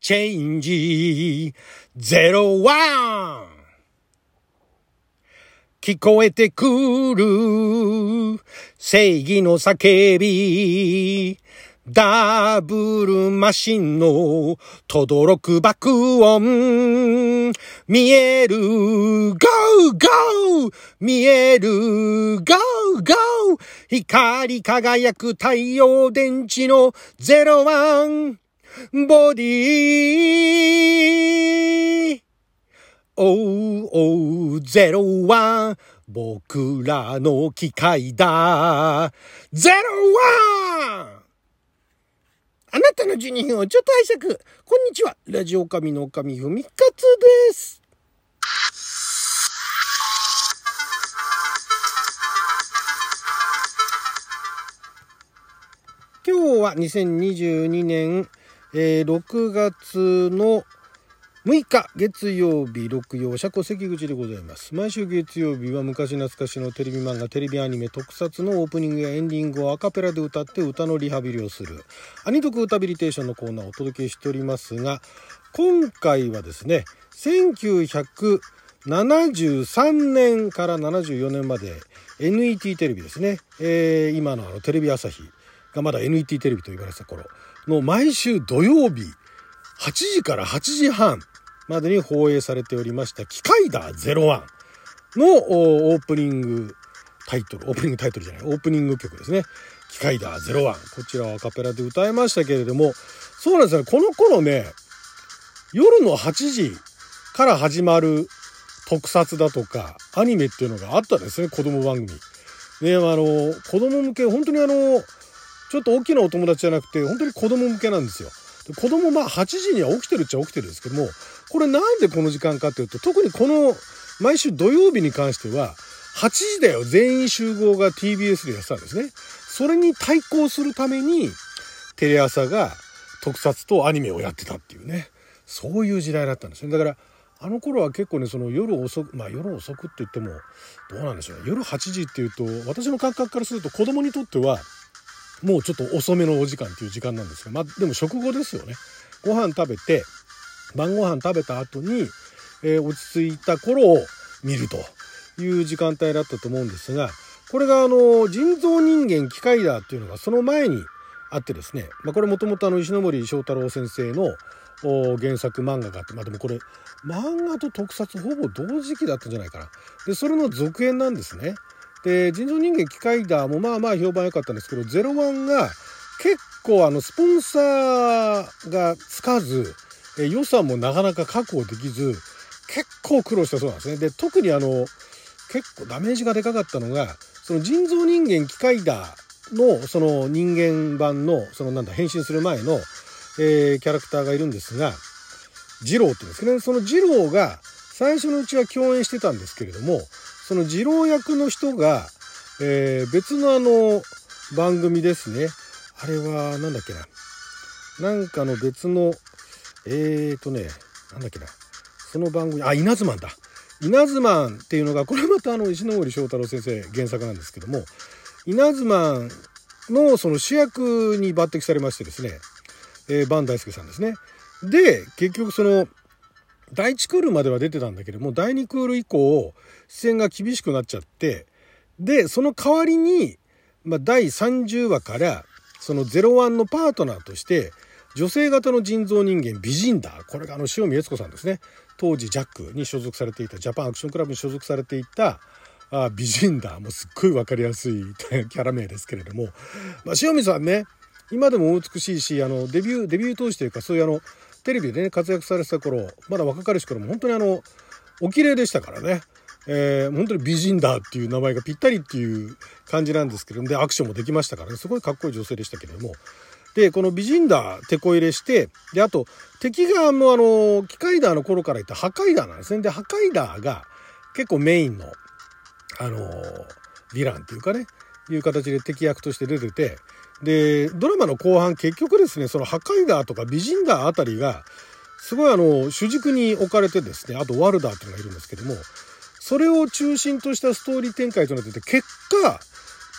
チェンジゼロワン聞こえてくる正義の叫びダブルマシンの轟く爆音見える Go! Go! 見える Go! Go! 光り輝く太陽電池のゼロワンボディおうおうゼロワン。僕らの機械だ。ゼロワン。あなたの12分をちょっと拝借。こんにちは。ラジオ神の神ふみかつです。今日は2022年、えー、6月の6日月曜日六曜車庫関口でございます。毎週月曜日は昔懐かしのテレビ漫画テレビアニメ特撮のオープニングやエンディングをアカペラで歌って歌のリハビリをする。アニトク歌ビリテーションのコーナーをお届けしておりますが今回はですね1973年から74年まで NET テレビですね、えー、今のあのテレビ朝日がまだ NET テレビと言われてた頃。の毎週土曜日8時から8時半までに放映されておりました機械だ01のオープニングタイトル、オープニングタイトルじゃない、オープニング曲ですね。機械だ01。こちらをアカペラで歌いましたけれども、そうなんですね。この頃ね、夜の8時から始まる特撮だとか、アニメっていうのがあったんですね、子供番組。ね、あの、子供向け、本当にあの、ちょっと大きなお友達じゃなくて、本当に子供向けなんですよ。子供まあ8時には起きてるっちゃ起きてるんですけども、これなんでこの時間かっていうと、特にこの毎週土曜日に関しては、8時だよ全員集合が TBS でやってたんですね。それに対抗するために、テレ朝が特撮とアニメをやってたっていうね、そういう時代だったんですよ。だから、あの頃は結構ね、その夜遅く、まあ夜遅くって言っても、どうなんでしょうね。夜8時っていうと、私の感覚からすると子供にとっては、もうちょっと遅めのお時間っていう時間なんですが、まあでも食後ですよね。ご飯食べて、晩ご飯食べた後に、えー、落ち着いた頃を見るという時間帯だったと思うんですが、これがあの、人造人間機械だっていうのがその前にあってですね、まあ、これもともとあの石森章太郎先生の原作漫画があって、まあでもこれ漫画と特撮ほぼ同時期だったんじゃないかな。で、それの続編なんですね。で、人造人間機械だもまあまあ評判良かったんですけど、ゼロワンが結構あの、スポンサーがつかず、予算もなかなか確保できず、結構苦労したそうなんですね。で、特にあの、結構ダメージがでかかったのが、その人造人間機械だの、その人間版の、そのなんだ、変身する前の、えー、キャラクターがいるんですが、二郎って言うんですけどね、その二郎が最初のうちは共演してたんですけれども、その二郎役の人が、えー、別のあの、番組ですね。あれは、なんだっけな。なんかの別の、えーとね、なんだっけな。その番組、あ、稲妻だ。稲妻っていうのが、これまたあの、石森章太郎先生原作なんですけども、稲妻のその主役に抜擢されましてですね、えー、坂大輔さんですね。で、結局その、第1クールまでは出てたんだけども、第2クール以降、出演が厳しくなっちゃって、で、その代わりに、まあ、第30話から、その01のパートナーとして、女性型の人造人間美人だ。これがあの塩見悦子さんですね。当時ジャックに所属されていた、ジャパンアクションクラブに所属されていた、あ美人だ。もうすっごい分かりやすいキャラ名ですけれども、まあ、塩見さんね、今でも美しいし、あの、デビュー、デビュー当時というか、そういうあの、テレビでね、活躍されてた頃、まだ若かりし頃も本当にあの、お綺麗でしたからね。えー、本当に美人だっていう名前がぴったりっていう感じなんですけども、で、アクションもできましたからね、すごいかっこいい女性でしたけれども、で、この美人だ、テこ入れして、で、あと、敵側もあの、機械ダーの頃から言った破壊ダーなんですね。で、破壊ダーが結構メインの、あの、ヴィランっていうかね、いう形で敵役として出てて、で、ドラマの後半結局ですね、その破壊ダーとか美人ダーあたりが、すごいあの、主軸に置かれてですね、あとワルダーっていうのがいるんですけども、それを中心としたストーリー展開となってて、結果、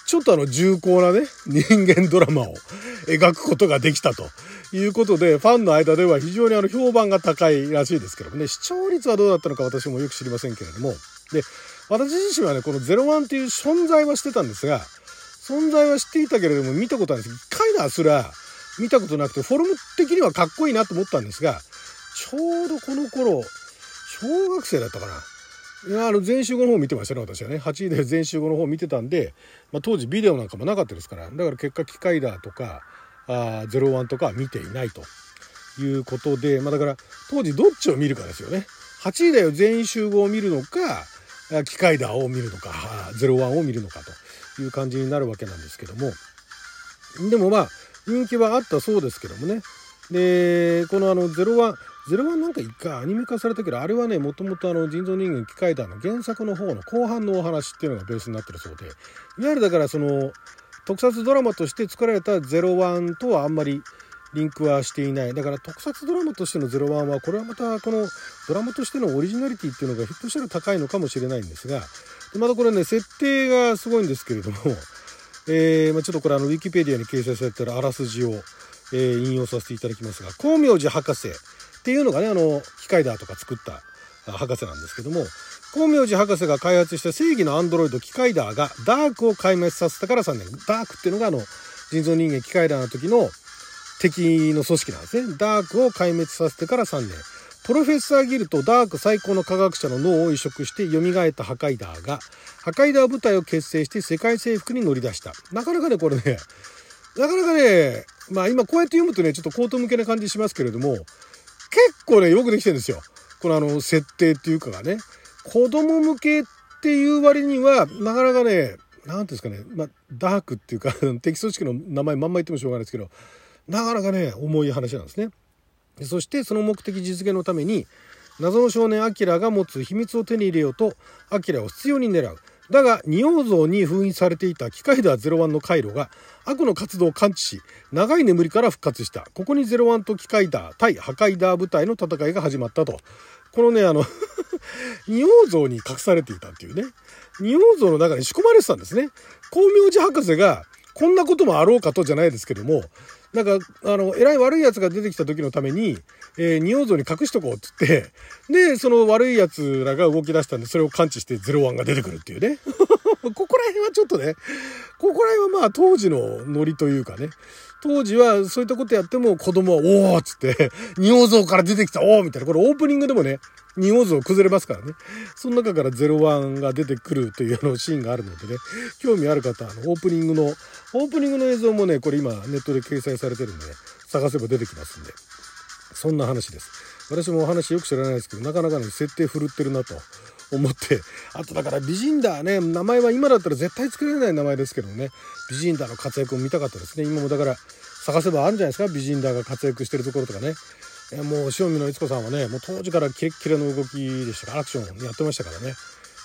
ちょっとあの重厚なね、人間ドラマを 描くことができたと。いうことで、ファンの間では非常にあの評判が高いらしいですけどもね、視聴率はどうだったのか私もよく知りませんけれども、で、私自身はね、この01という存在はしてたんですが、存在は知っていたけれども見たことないですけど、カイダーすら見たことなくて、フォルム的にはかっこいいなと思ったんですが、ちょうどこの頃、小学生だったかな。いや、あの、全集合の方見てましたね、私はね。8位で全集合の方見てたんで、まあ、当時ビデオなんかもなかったですから、だから結果、機械だとか、あ01とか見ていないということで、まあ、だから当時どっちを見るかですよね。8位だよ全員集合を見るのか、機械だを見るのか、01を見るのかという感じになるわけなんですけども。でもまあ、人気はあったそうですけどもね。で、このあの01、01なんか一回アニメ化されたけど、あれはね、もともとあの人造人間機械団の原作の方の後半のお話っていうのがベースになってるそうで、いわゆるだからその、特撮ドラマとして作られた01とはあんまりリンクはしていない。だから特撮ドラマとしての01は、これはまたこのドラマとしてのオリジナリティっていうのがひょっとしたら高いのかもしれないんですが、でまたこれね、設定がすごいんですけれども、えー、まあ、ちょっとこれあの、ウィキペディアに掲載されてるあらすじを、えー、引用させていただきますが、光明寺博士っていうのがね、あの、機械だとか作った博士なんですけども、光明寺博士が開発した正義のアンドロイド機械ダーがダークを壊滅させたから3年。ダークっていうのがあの人造人間機械ダーの時の敵の組織なんですね。ダークを壊滅させてから3年。プロフェッサーギルとダーク最高の科学者の脳を移植して蘇った破壊ダーが破壊ダー部隊を結成して世界征服に乗り出した。なかなかね、これね、なかなかね、まあ今こうやって読むとね、ちょっとコート向けな感じしますけれども、結構ね、よくできてるんですよ。このあの、設定っていうかがね。子供向けっていう割には、なかなかね、何ていうんですかね、まあ、ダークっていうか、敵組織の名前まんま言ってもしょうがないですけど、なかなかね、重い話なんですね。そしてその目的実現のために、謎の少年アキラが持つ秘密を手に入れようと、アキラを必要に狙う。だが、仁王像に封印されていた機械ダー01の回路が悪の活動を感知し、長い眠りから復活した。ここに01と機械ダー対破壊ダー部隊の戦いが始まったと。このね、あの 仁王像に隠されていたっていうね。仁王像の中に仕込まれてたんですね。光明寺博士が、こんなこともあろうかとじゃないですけども、なんか、あの、偉い悪い奴が出てきた時のために、えー、仁王像に隠しとこうって言って、で、その悪い奴らが動き出したんで、それを感知してゼロワンが出てくるっていうね。ここら辺はちょっとね、ここら辺はまあ当時のノリというかね、当時はそういったことやっても子供は、おおっつって、仁王像から出てきた、おおみたいな。これオープニングでもね、仁王像崩れますからね。その中から01が出てくるというあのシーンがあるのでね、興味ある方、あの、オープニングの、オープニングの映像もね、これ今ネットで掲載されてるんで、ね、探せば出てきますんで。そんな話です。私もお話よく知らないですけど、なかなかね、設定振るってるなと。思って、あとだから美人だね、名前は今だったら絶対作れない名前ですけどね、美人だの活躍を見たかったですね。今もだから探せばあるんじゃないですか、美人だが活躍してるところとかね。えもう塩見の悦子さんはね、もう当時からキレッキレの動きでしたから、アクションやってましたからね。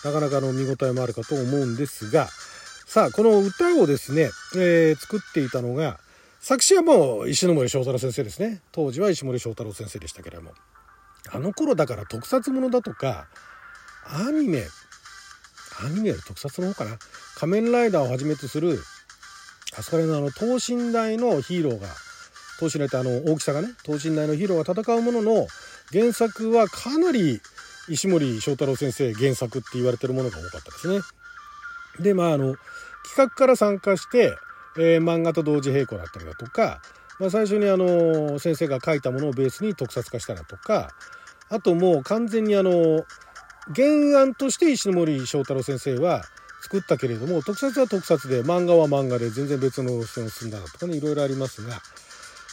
なかなかの見応えもあるかと思うんですが、さあ、この歌をですね、えー、作っていたのが、作詞はもう石森章太郎先生ですね。当時は石森章太郎先生でしたけれども。あの頃だから特撮ものだとか、アニメ、アニメより特撮の方かな。仮面ライダーをはじめとする、あそこらのあの、等身大のヒーローが、等身大ってあの、大きさがね、等身大のヒーローが戦うものの、原作はかなり石森章太郎先生原作って言われてるものが多かったですね。で、まああの、企画から参加して、えー、漫画と同時並行だったりだとか、まあ、最初にあの先生が書いたものをベースに特撮化したりだとかあともう完全にあの原案として石森章太郎先生は作ったけれども特撮は特撮で漫画は漫画で全然別の路線を進んだとかねいろいろありますが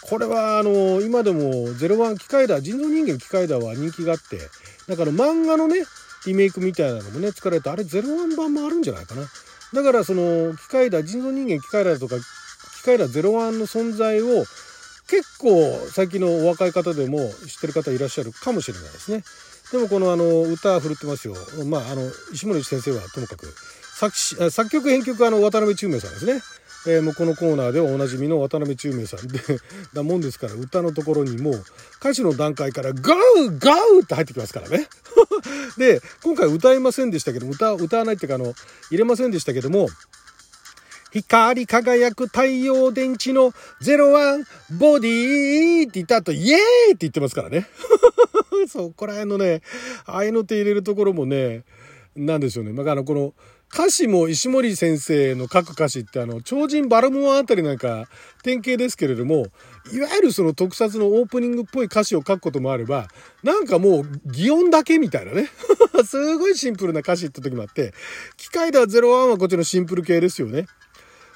これはあの今でも「01機械だ人造人間機械だ」は人気があってだから漫画のねリメイクみたいなのもね作られてあれ01版もあるんじゃないかなだからその機械だ人造人間機械だとか機械だ01の存在を結構最近のお若い方でも知ってる方いらっしゃるかもしれないですね。でもこのあの歌振るってますよ。まああの石森先生はともかく作詞作曲編曲あの渡辺中明さんですね。えー、もうこのコーナーではおなじみの渡辺中明さんでだもんですから歌のところにもう歌詞の段階からガウガウって入ってきますからね。で今回歌いませんでしたけど歌歌わないっていうかあの入れませんでしたけども光り輝く太陽電池の01ボディーって言った後、イエーイって言ってますからね。そこら辺のね、ああいうの手入れるところもね、なんでしょうね。まあ、あの、この、歌詞も石森先生の書く歌詞ってあの、超人バルモアあたりなんか典型ですけれども、いわゆるその特撮のオープニングっぽい歌詞を書くこともあれば、なんかもう擬音だけみたいなね。すごいシンプルな歌詞って時もあって、機械では01はこっちのシンプル系ですよね。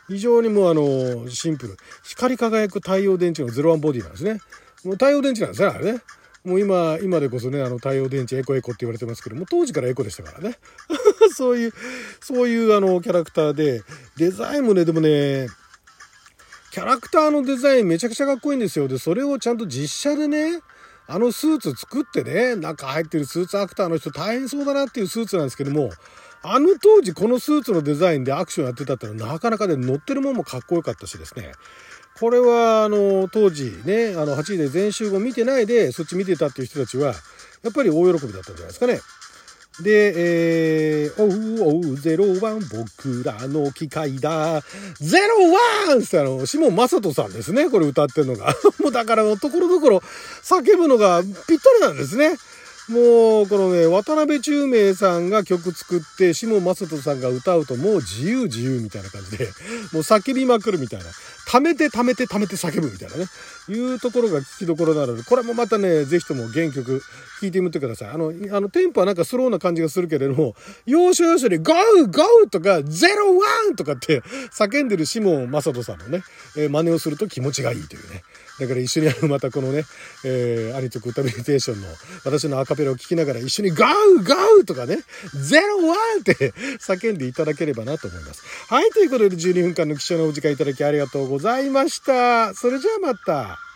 非常にもうあの、シンプル。光り輝く太陽電池の01ボディなんですね。もう太陽電池なんですね、あれね。もう今、今でこそね、あの太陽電池エコエコって言われてますけども、当時からエコでしたからね。そういう、そういうあのキャラクターで、デザインもね、でもね、キャラクターのデザインめちゃくちゃかっこいいんですよ。で、それをちゃんと実写でね、あのスーツ作ってね、中入ってるスーツアクターの人大変そうだなっていうスーツなんですけども、あの当時このスーツのデザインでアクションやってたってのはなかなかで、ね、乗ってるもんもかっこよかったしですね。これはあの当時ね、あの8位で全集合見てないでそっち見てたっていう人たちは、やっぱり大喜びだったんじゃないですかね。で、えー、おうおう、ゼロワン、僕らの機械だ。ゼロワンってあの、シモン・マサトさんですね。これ歌ってるのが。もうだから、ところどころ叫ぶのがぴったりなんですね。もう、このね、渡辺中明さんが曲作って、下正人さんが歌うともう自由自由みたいな感じで、もう叫びまくるみたいな。溜めて溜めて溜めて叫ぶみたいなね。いうところが聞きどころなので、これもまたね、ぜひとも原曲聴いてみてください。あの、あの、テンポはなんかスローな感じがするけれども、要所要所で GO! GO! とか 01! とかって叫んでるシモン・マサトさんのね、えー、真似をすると気持ちがいいというね。だから一緒にあの、またこのね、えー、アニトク歌ビリテーションの私のアカペラを聴きながら一緒にガウガウとかね、ゼロワンって叫んでいただければなと思います。はい、ということで12分間の貴重なお時間いただきありがとうございました。それじゃあまた。